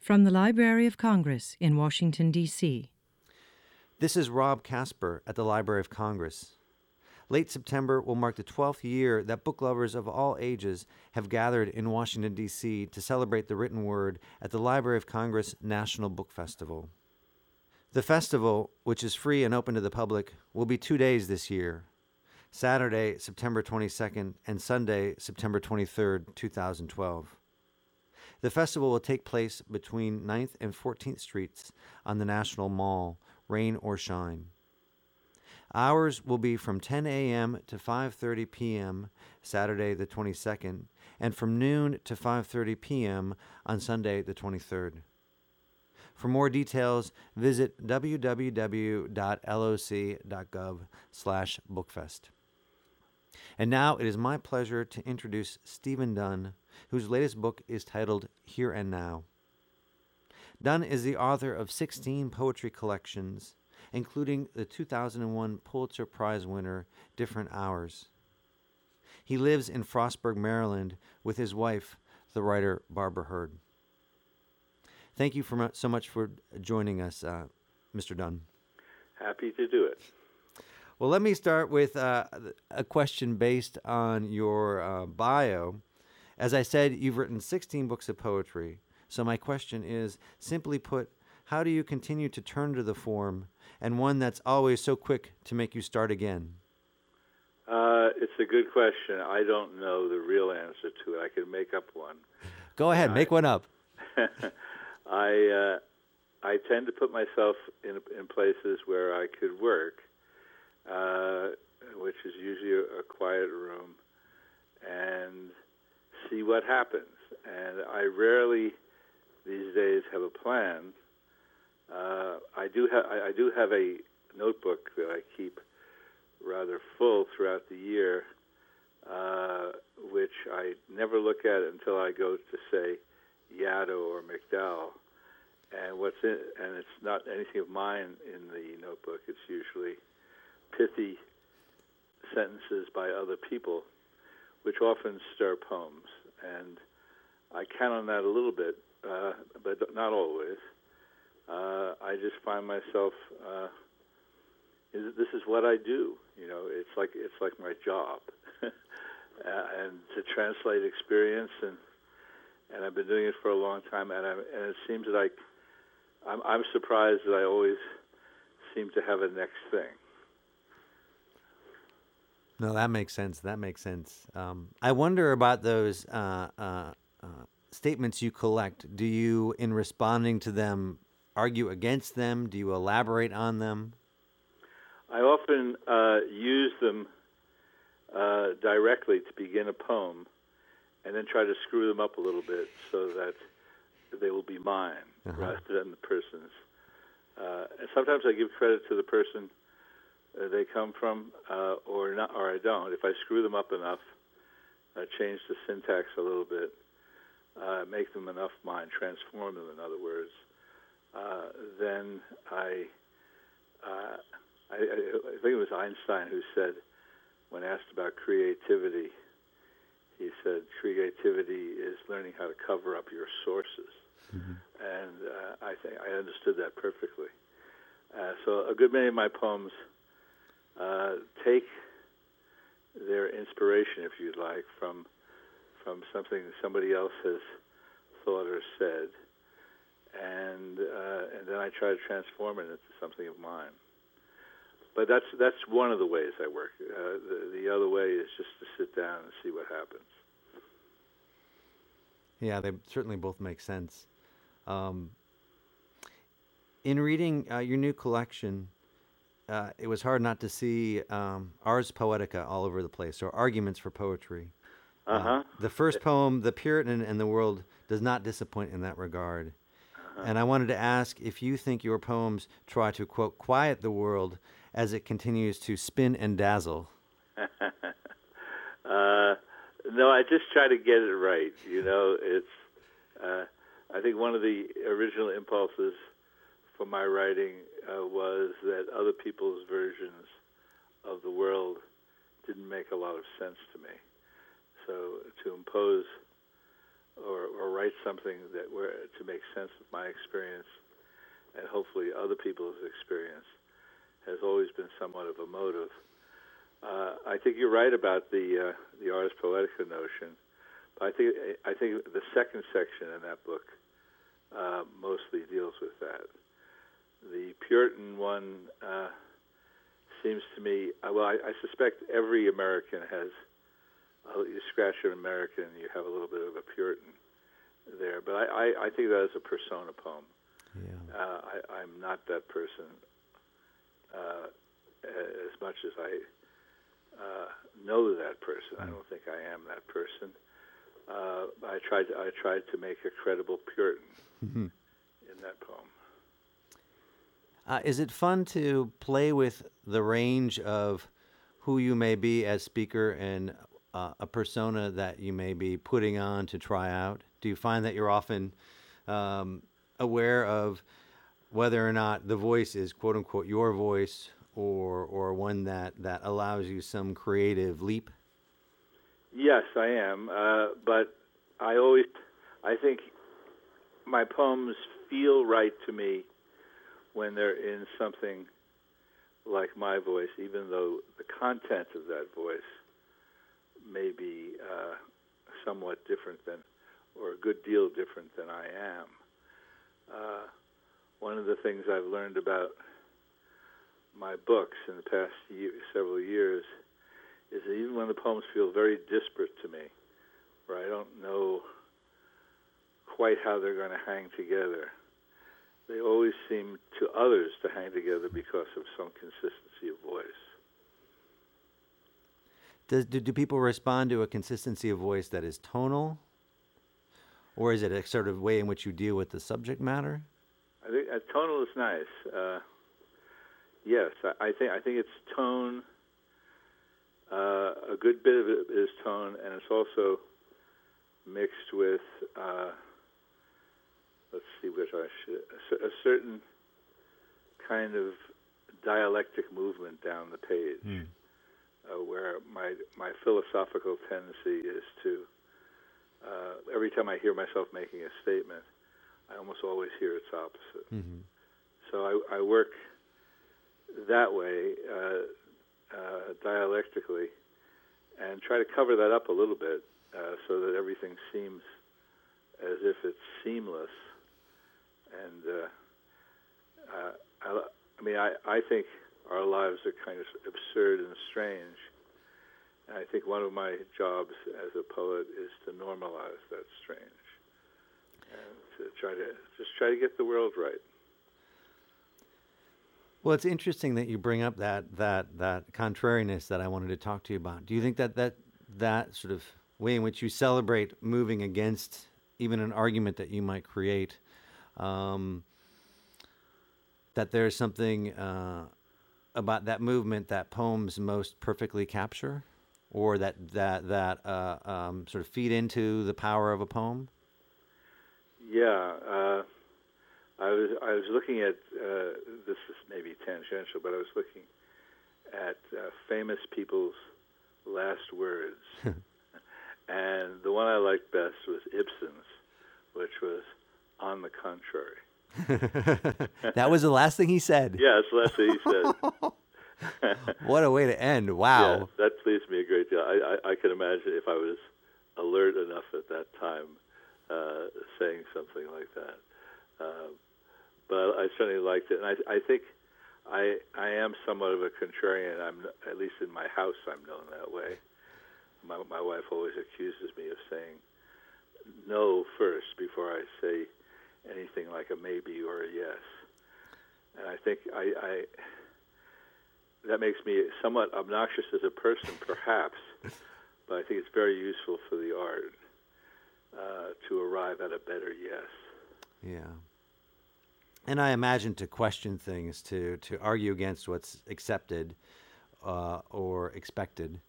From the Library of Congress in Washington, D.C. This is Rob Casper at the Library of Congress. Late September will mark the 12th year that book lovers of all ages have gathered in Washington, D.C. to celebrate the written word at the Library of Congress National Book Festival. The festival, which is free and open to the public, will be two days this year Saturday, September 22nd, and Sunday, September 23rd, 2012. The festival will take place between 9th and 14th Streets on the National Mall, rain or shine. Hours will be from 10 a.m. to 5:30 p.m. Saturday the 22nd and from noon to 5:30 p.m. on Sunday the 23rd. For more details, visit www.loc.gov/bookfest. And now it is my pleasure to introduce Stephen Dunn, whose latest book is titled Here and Now. Dunn is the author of 16 poetry collections, including the 2001 Pulitzer Prize winner Different Hours. He lives in Frostburg, Maryland, with his wife, the writer Barbara Hurd. Thank you for so much for joining us, uh, Mr. Dunn. Happy to do it. Well, let me start with uh, a question based on your uh, bio. As I said, you've written 16 books of poetry. So, my question is simply put, how do you continue to turn to the form and one that's always so quick to make you start again? Uh, it's a good question. I don't know the real answer to it. I could make up one. Go ahead, make one up. I uh, I tend to put myself in in places where I could work, uh, which is usually a, a quiet room, and see what happens. And I rarely these days have a plan. Uh, I do have I, I do have a notebook that I keep rather full throughout the year, uh, which I never look at until I go to say Yaddo or MacDowell. And what's in and it's not anything of mine in the notebook. It's usually pithy sentences by other people, which often stir poems. And I count on that a little bit, uh, but not always. Uh, I just find myself. Uh, this is what I do. You know, it's like it's like my job, and to translate experience and and I've been doing it for a long time, and, i and it seems I, I'm, I'm surprised that I always seem to have a next thing. No, that makes sense. That makes sense. Um, I wonder about those uh, uh, uh, statements you collect. Do you, in responding to them, argue against them? Do you elaborate on them? I often uh, use them uh, directly to begin a poem, and then try to screw them up a little bit so that they will be mine uh-huh. rather than the person's. Uh, and sometimes I give credit to the person they come from, uh, or not, or I don't. If I screw them up enough, uh, change the syntax a little bit, uh, make them enough mine, transform them, in other words, uh, then I, uh, I, I think it was Einstein who said, when asked about creativity, he said creativity is learning how to cover up your sources, mm-hmm. and uh, I think I understood that perfectly. Uh, so a good many of my poems uh, take their inspiration, if you'd like, from from something somebody else has thought or said, and uh, and then I try to transform it into something of mine. But that's that's one of the ways I work. Uh, the, the other way is just to sit down and see what happens. Yeah, they certainly both make sense. Um, in reading uh, your new collection, uh, it was hard not to see um, Ars Poetica all over the place, or arguments for poetry. Uh, uh-huh. the first poem, The Puritan and the World, does not disappoint in that regard. Uh-huh. And I wanted to ask if you think your poems try to, quote, quiet the world as it continues to spin and dazzle. uh, no, I just try to get it right. You know, it's. Uh, I think one of the original impulses for my writing uh, was that other people's versions of the world didn't make a lot of sense to me. So to impose or, or write something that where to make sense of my experience and hopefully other people's experience has always been somewhat of a motive. Uh, I think you're right about the uh, the ars poetica notion. I think I think the second section in that book uh, mostly deals with that. The Puritan one uh, seems to me. Uh, well, I, I suspect every American has. Uh, you scratch an American, you have a little bit of a Puritan there. But I, I, I think that is a persona poem. Yeah. Uh, I, I'm not that person uh, as much as I uh, know that person. I don't think I am that person. Uh, I tried. To, I tried to make a credible Puritan in that poem. Uh, is it fun to play with the range of who you may be as speaker and uh, a persona that you may be putting on to try out? Do you find that you're often um, aware of whether or not the voice is quote unquote your voice or or one that, that allows you some creative leap? Yes, I am. Uh, but I always, I think my poems feel right to me when they're in something like my voice, even though the content of that voice may be uh, somewhat different than, or a good deal different than I am. Uh, one of the things I've learned about my books in the past year, several years is that even when the poems feel very disparate to me, where I don't know quite how they're going to hang together, they always seem to others to hang together because of some consistency of voice. Does, do, do people respond to a consistency of voice that is tonal? Or is it a sort of way in which you deal with the subject matter? I think uh, tonal is nice. Uh, yes, I, I think I think it's tone. Uh, a good bit of it is tone, and it's also mixed with. Let's see which I should. A certain kind of dialectic movement down the page, uh, where my my philosophical tendency is to. Uh, every time I hear myself making a statement, I almost always hear its opposite. Mm-hmm. So I, I work that way, uh, uh, dialectically, and try to cover that up a little bit uh, so that everything seems as if it's seamless. And uh, uh, I, I mean, I, I think our lives are kind of absurd and strange. And I think one of my jobs as a poet is to normalize that strange and to try to just try to get the world right. Well, it's interesting that you bring up that that that contrariness that I wanted to talk to you about. Do you think that that that sort of way in which you celebrate moving against even an argument that you might create, um, that there's something uh, about that movement that poems most perfectly capture, or that that that uh, um, sort of feed into the power of a poem? Yeah, uh, I was I was looking at uh, this is maybe tangential, but I was looking at uh, famous people's last words, and the one I liked best was Ibsen's, which was "On the contrary." that was the last thing he said. The last thing he said. What a way to end! Wow. Yeah, that pleased me a great deal. I, I, I can imagine if I was alert enough at that time, uh, saying something like that. Uh, but I certainly liked it, and I, I think I I am somewhat of a contrarian. I'm at least in my house. I'm known that way. My my wife always accuses me of saying no first before I say anything like a maybe or a yes. And I think I, I that makes me somewhat obnoxious as a person, perhaps, but I think it's very useful for the art uh, to arrive at a better yes. Yeah. And I imagine to question things, to to argue against what's accepted uh, or expected.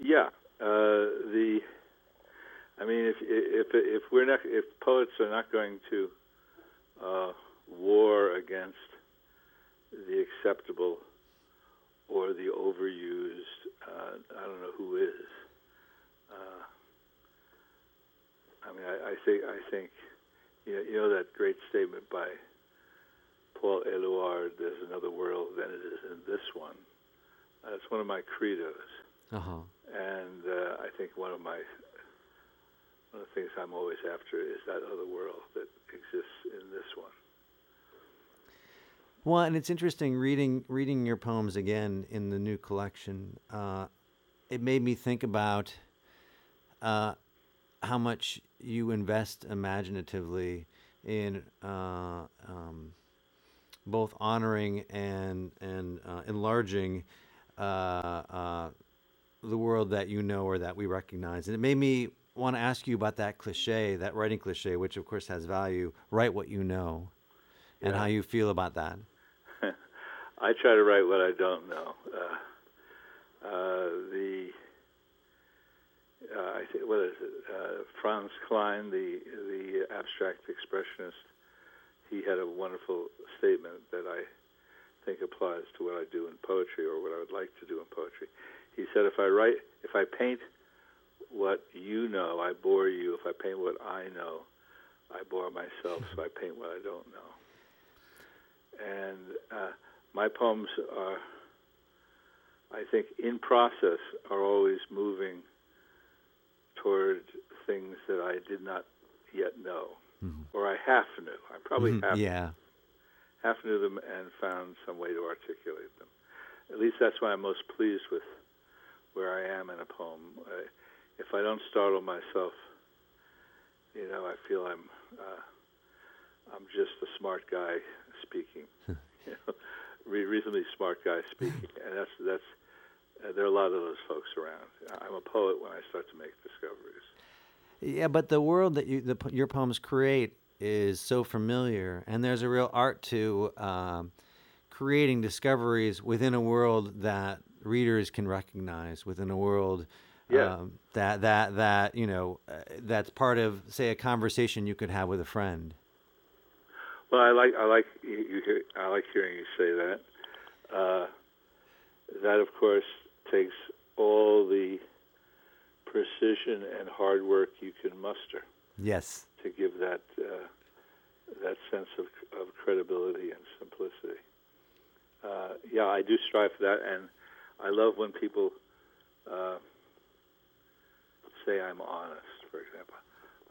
Yeah, uh, the. I mean, if if if we're not if poets are not going to uh, war against the acceptable or the overused, uh, I don't know who is. Uh, I mean, I, I think I think you know, you know that great statement by Paul Eluard, "There's another world than it is in this one." That's one of my credos, Uh-huh. and uh, I think one of my one of the things I'm always after is that other world that exists in this one. Well, and it's interesting reading reading your poems again in the new collection. Uh, it made me think about uh, how much you invest imaginatively in uh, um, both honoring and and uh, enlarging uh, uh, the world that you know or that we recognize. And it made me want to ask you about that cliche, that writing cliche, which of course has value. Write what you know, and how you feel about that. I try to write what I don't know. Uh, uh, the uh, I think what is it? Uh, Franz Kline, the the abstract expressionist. He had a wonderful statement that I think applies to what I do in poetry, or what I would like to do in poetry. He said, "If I write, if I paint what you know, I bore you. If I paint what I know, I bore myself. So I paint what I don't know." And uh, my poems are, I think, in process, are always moving toward things that I did not yet know, or I half knew. I probably Mhm, half yeah. half knew them and found some way to articulate them. At least that's why I'm most pleased with where I am in a poem. I, if I don't startle myself, you know, I feel I'm uh, I'm just a smart guy speaking. you know, reasonably smart guy speaking, and that's that's. Uh, there are a lot of those folks around. I'm a poet when I start to make discoveries. Yeah, but the world that you the, your poems create is so familiar, and there's a real art to um, creating discoveries within a world that readers can recognize, within a world Yeah. um, that that that you know uh, that's part of, say, a conversation you could have with a friend. Well, I like I like you, you hear, I like hearing you say that. Uh, that, of course, takes all the precision and hard work you can muster Yes. to give that uh, that sense of of credibility and simplicity. Uh, yeah, I do strive for that, and I love when people uh, say I'm honest. For example,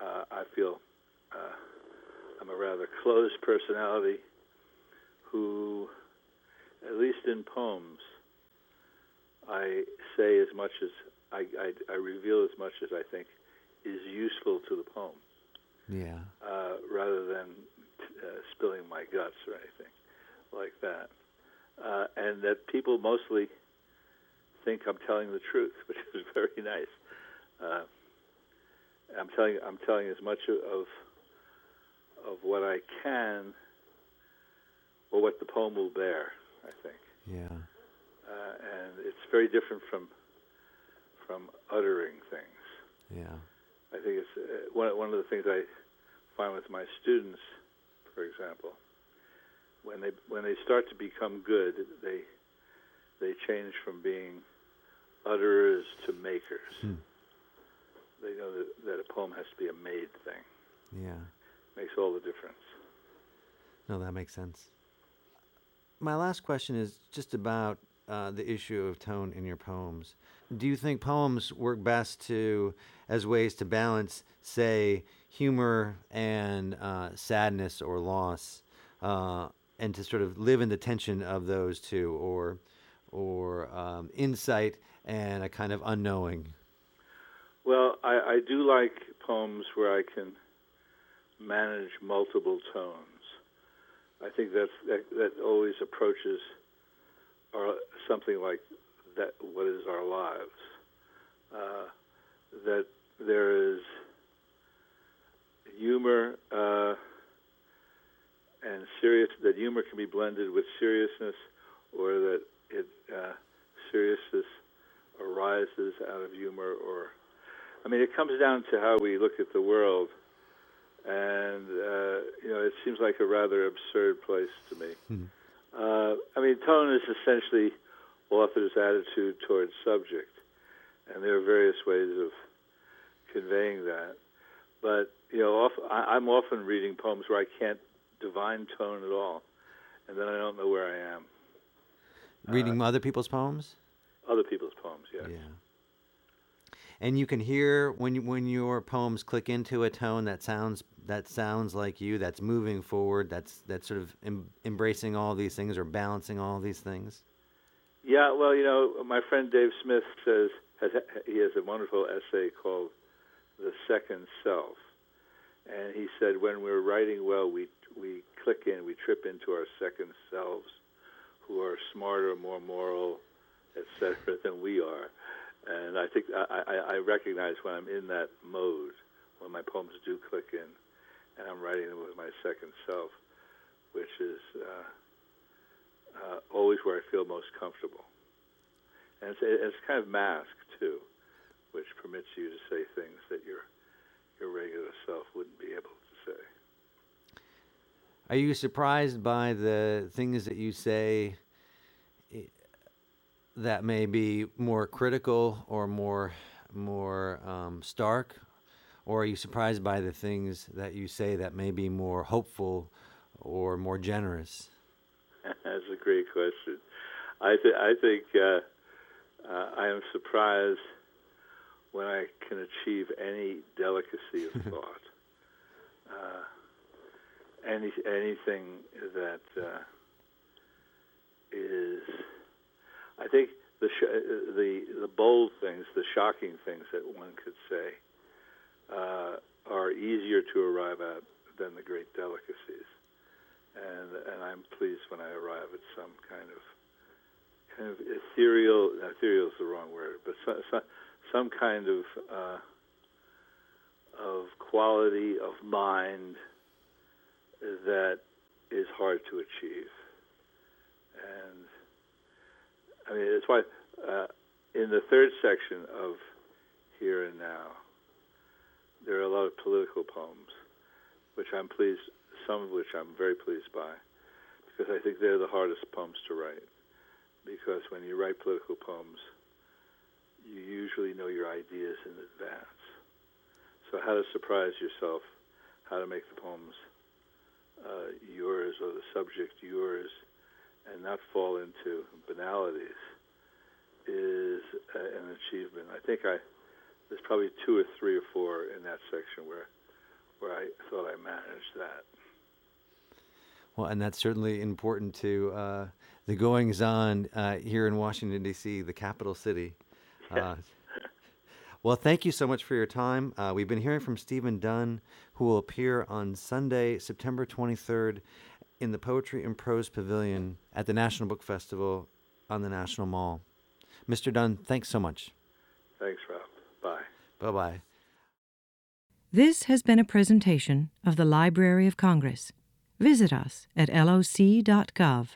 uh, I feel uh, I'm a rather closed personality who, at least in poems, I say as much as I, I, I reveal as much as I think is useful to the poem Yeah. uh, rather than uh, spilling my guts or anything like that. Uh, and that people mostly think I'm telling the truth, which is very nice. I'm telling I'm telling as much of of what I can, or what the poem will bear. I think, Yeah. uh, and it's very different from from uttering things. Yeah. I think it's uh, one one of the things I find with my students, for example, when they when they start to become good, they they change from being utterers to makers. Hmm. They know that, that a poem has to be a made thing. Yeah. Makes all the difference. No, that makes sense. My last question is just about uh, the issue of tone in your poems. Do you think poems work best to as ways to balance, say, humor and uh, sadness or loss, uh, and to sort of live in the tension of those two, or or um, insight and a kind of unknowing? Well, I, I do like poems where I can manage multiple tones. I think that's that, that always approaches our, something like that. What is our lives? Uh, that there is humor uh, and serious. That humor can be blended with seriousness, or that it uh, seriousness arises out of humor, or I mean, it comes down to how we look at the world, and uh, you know, it seems like a rather absurd place to me. Mhm. Uh, I mean, tone is essentially author's attitude towards subject, and there are various ways of conveying that. but you know, I, I'm often reading poems where I can't divine tone at all, and then I don't know where I am. Reading other people's poems? Other people's poems, yes. Yeah. And you can hear when when your poems click into a tone that sounds that sounds like you, that's moving forward, that's that's sort of em- embracing all these things or balancing all these things. Yeah, well, you know, my friend Dave Smith says has, he has a wonderful essay called "The Second Self," and he said when we're writing well, we we click in, we trip into our second selves, who are smarter, more moral, etc., than we are. And I think I, I, I recognize when I'm in that mode, when my poems do click in, and I'm writing them with my second self, which is uh, uh, always where I feel most comfortable. And it's, it's kind of masked too, which permits you to say things that your your regular self wouldn't be able to say. Are you surprised by the things that you say that may be more critical or more more um, stark, or are you surprised by the things that you say that may be more hopeful or more generous? That's a great question. I, th- I think uh, uh, I am surprised when I can achieve any delicacy of thought. Uh, any anything that uh, is, I think the sh- the the bold things, the shocking things that one could say, uh, are easier to arrive at than the great delicacies, and and I'm pleased when I arrive at some kind of kind of ethereal. Ethereal is the wrong word, but some some, some kind of uh, of quality of mind that is hard to achieve. And I mean, it's why uh, in the third section of Here and Now, there are a lot of political poems, which I'm pleased, some of which I'm very pleased by, because I think they're the hardest poems to write. Because when you write political poems, you usually know your ideas in advance. So, how to surprise yourself, how to make the poems uh, yours or the subject yours and not fall into banalities is uh, an achievement. I think I there's probably two or three or four in that section where where I thought I managed that. Well, and that's certainly important to uh, the goings on uh, here in Washington D.C., the capital city. Uh, well, thank you so much for your time. Uh, we've been hearing from Stephen Dunn, who will appear on Sunday, September 23rd, in the Poetry and Prose Pavilion at the National Book Festival on the National Mall. Mr. Dunn, thanks so much. Thanks, Rob. Bye. Bye bye. This has been a presentation of the Library of Congress. Visit us at loc.gov.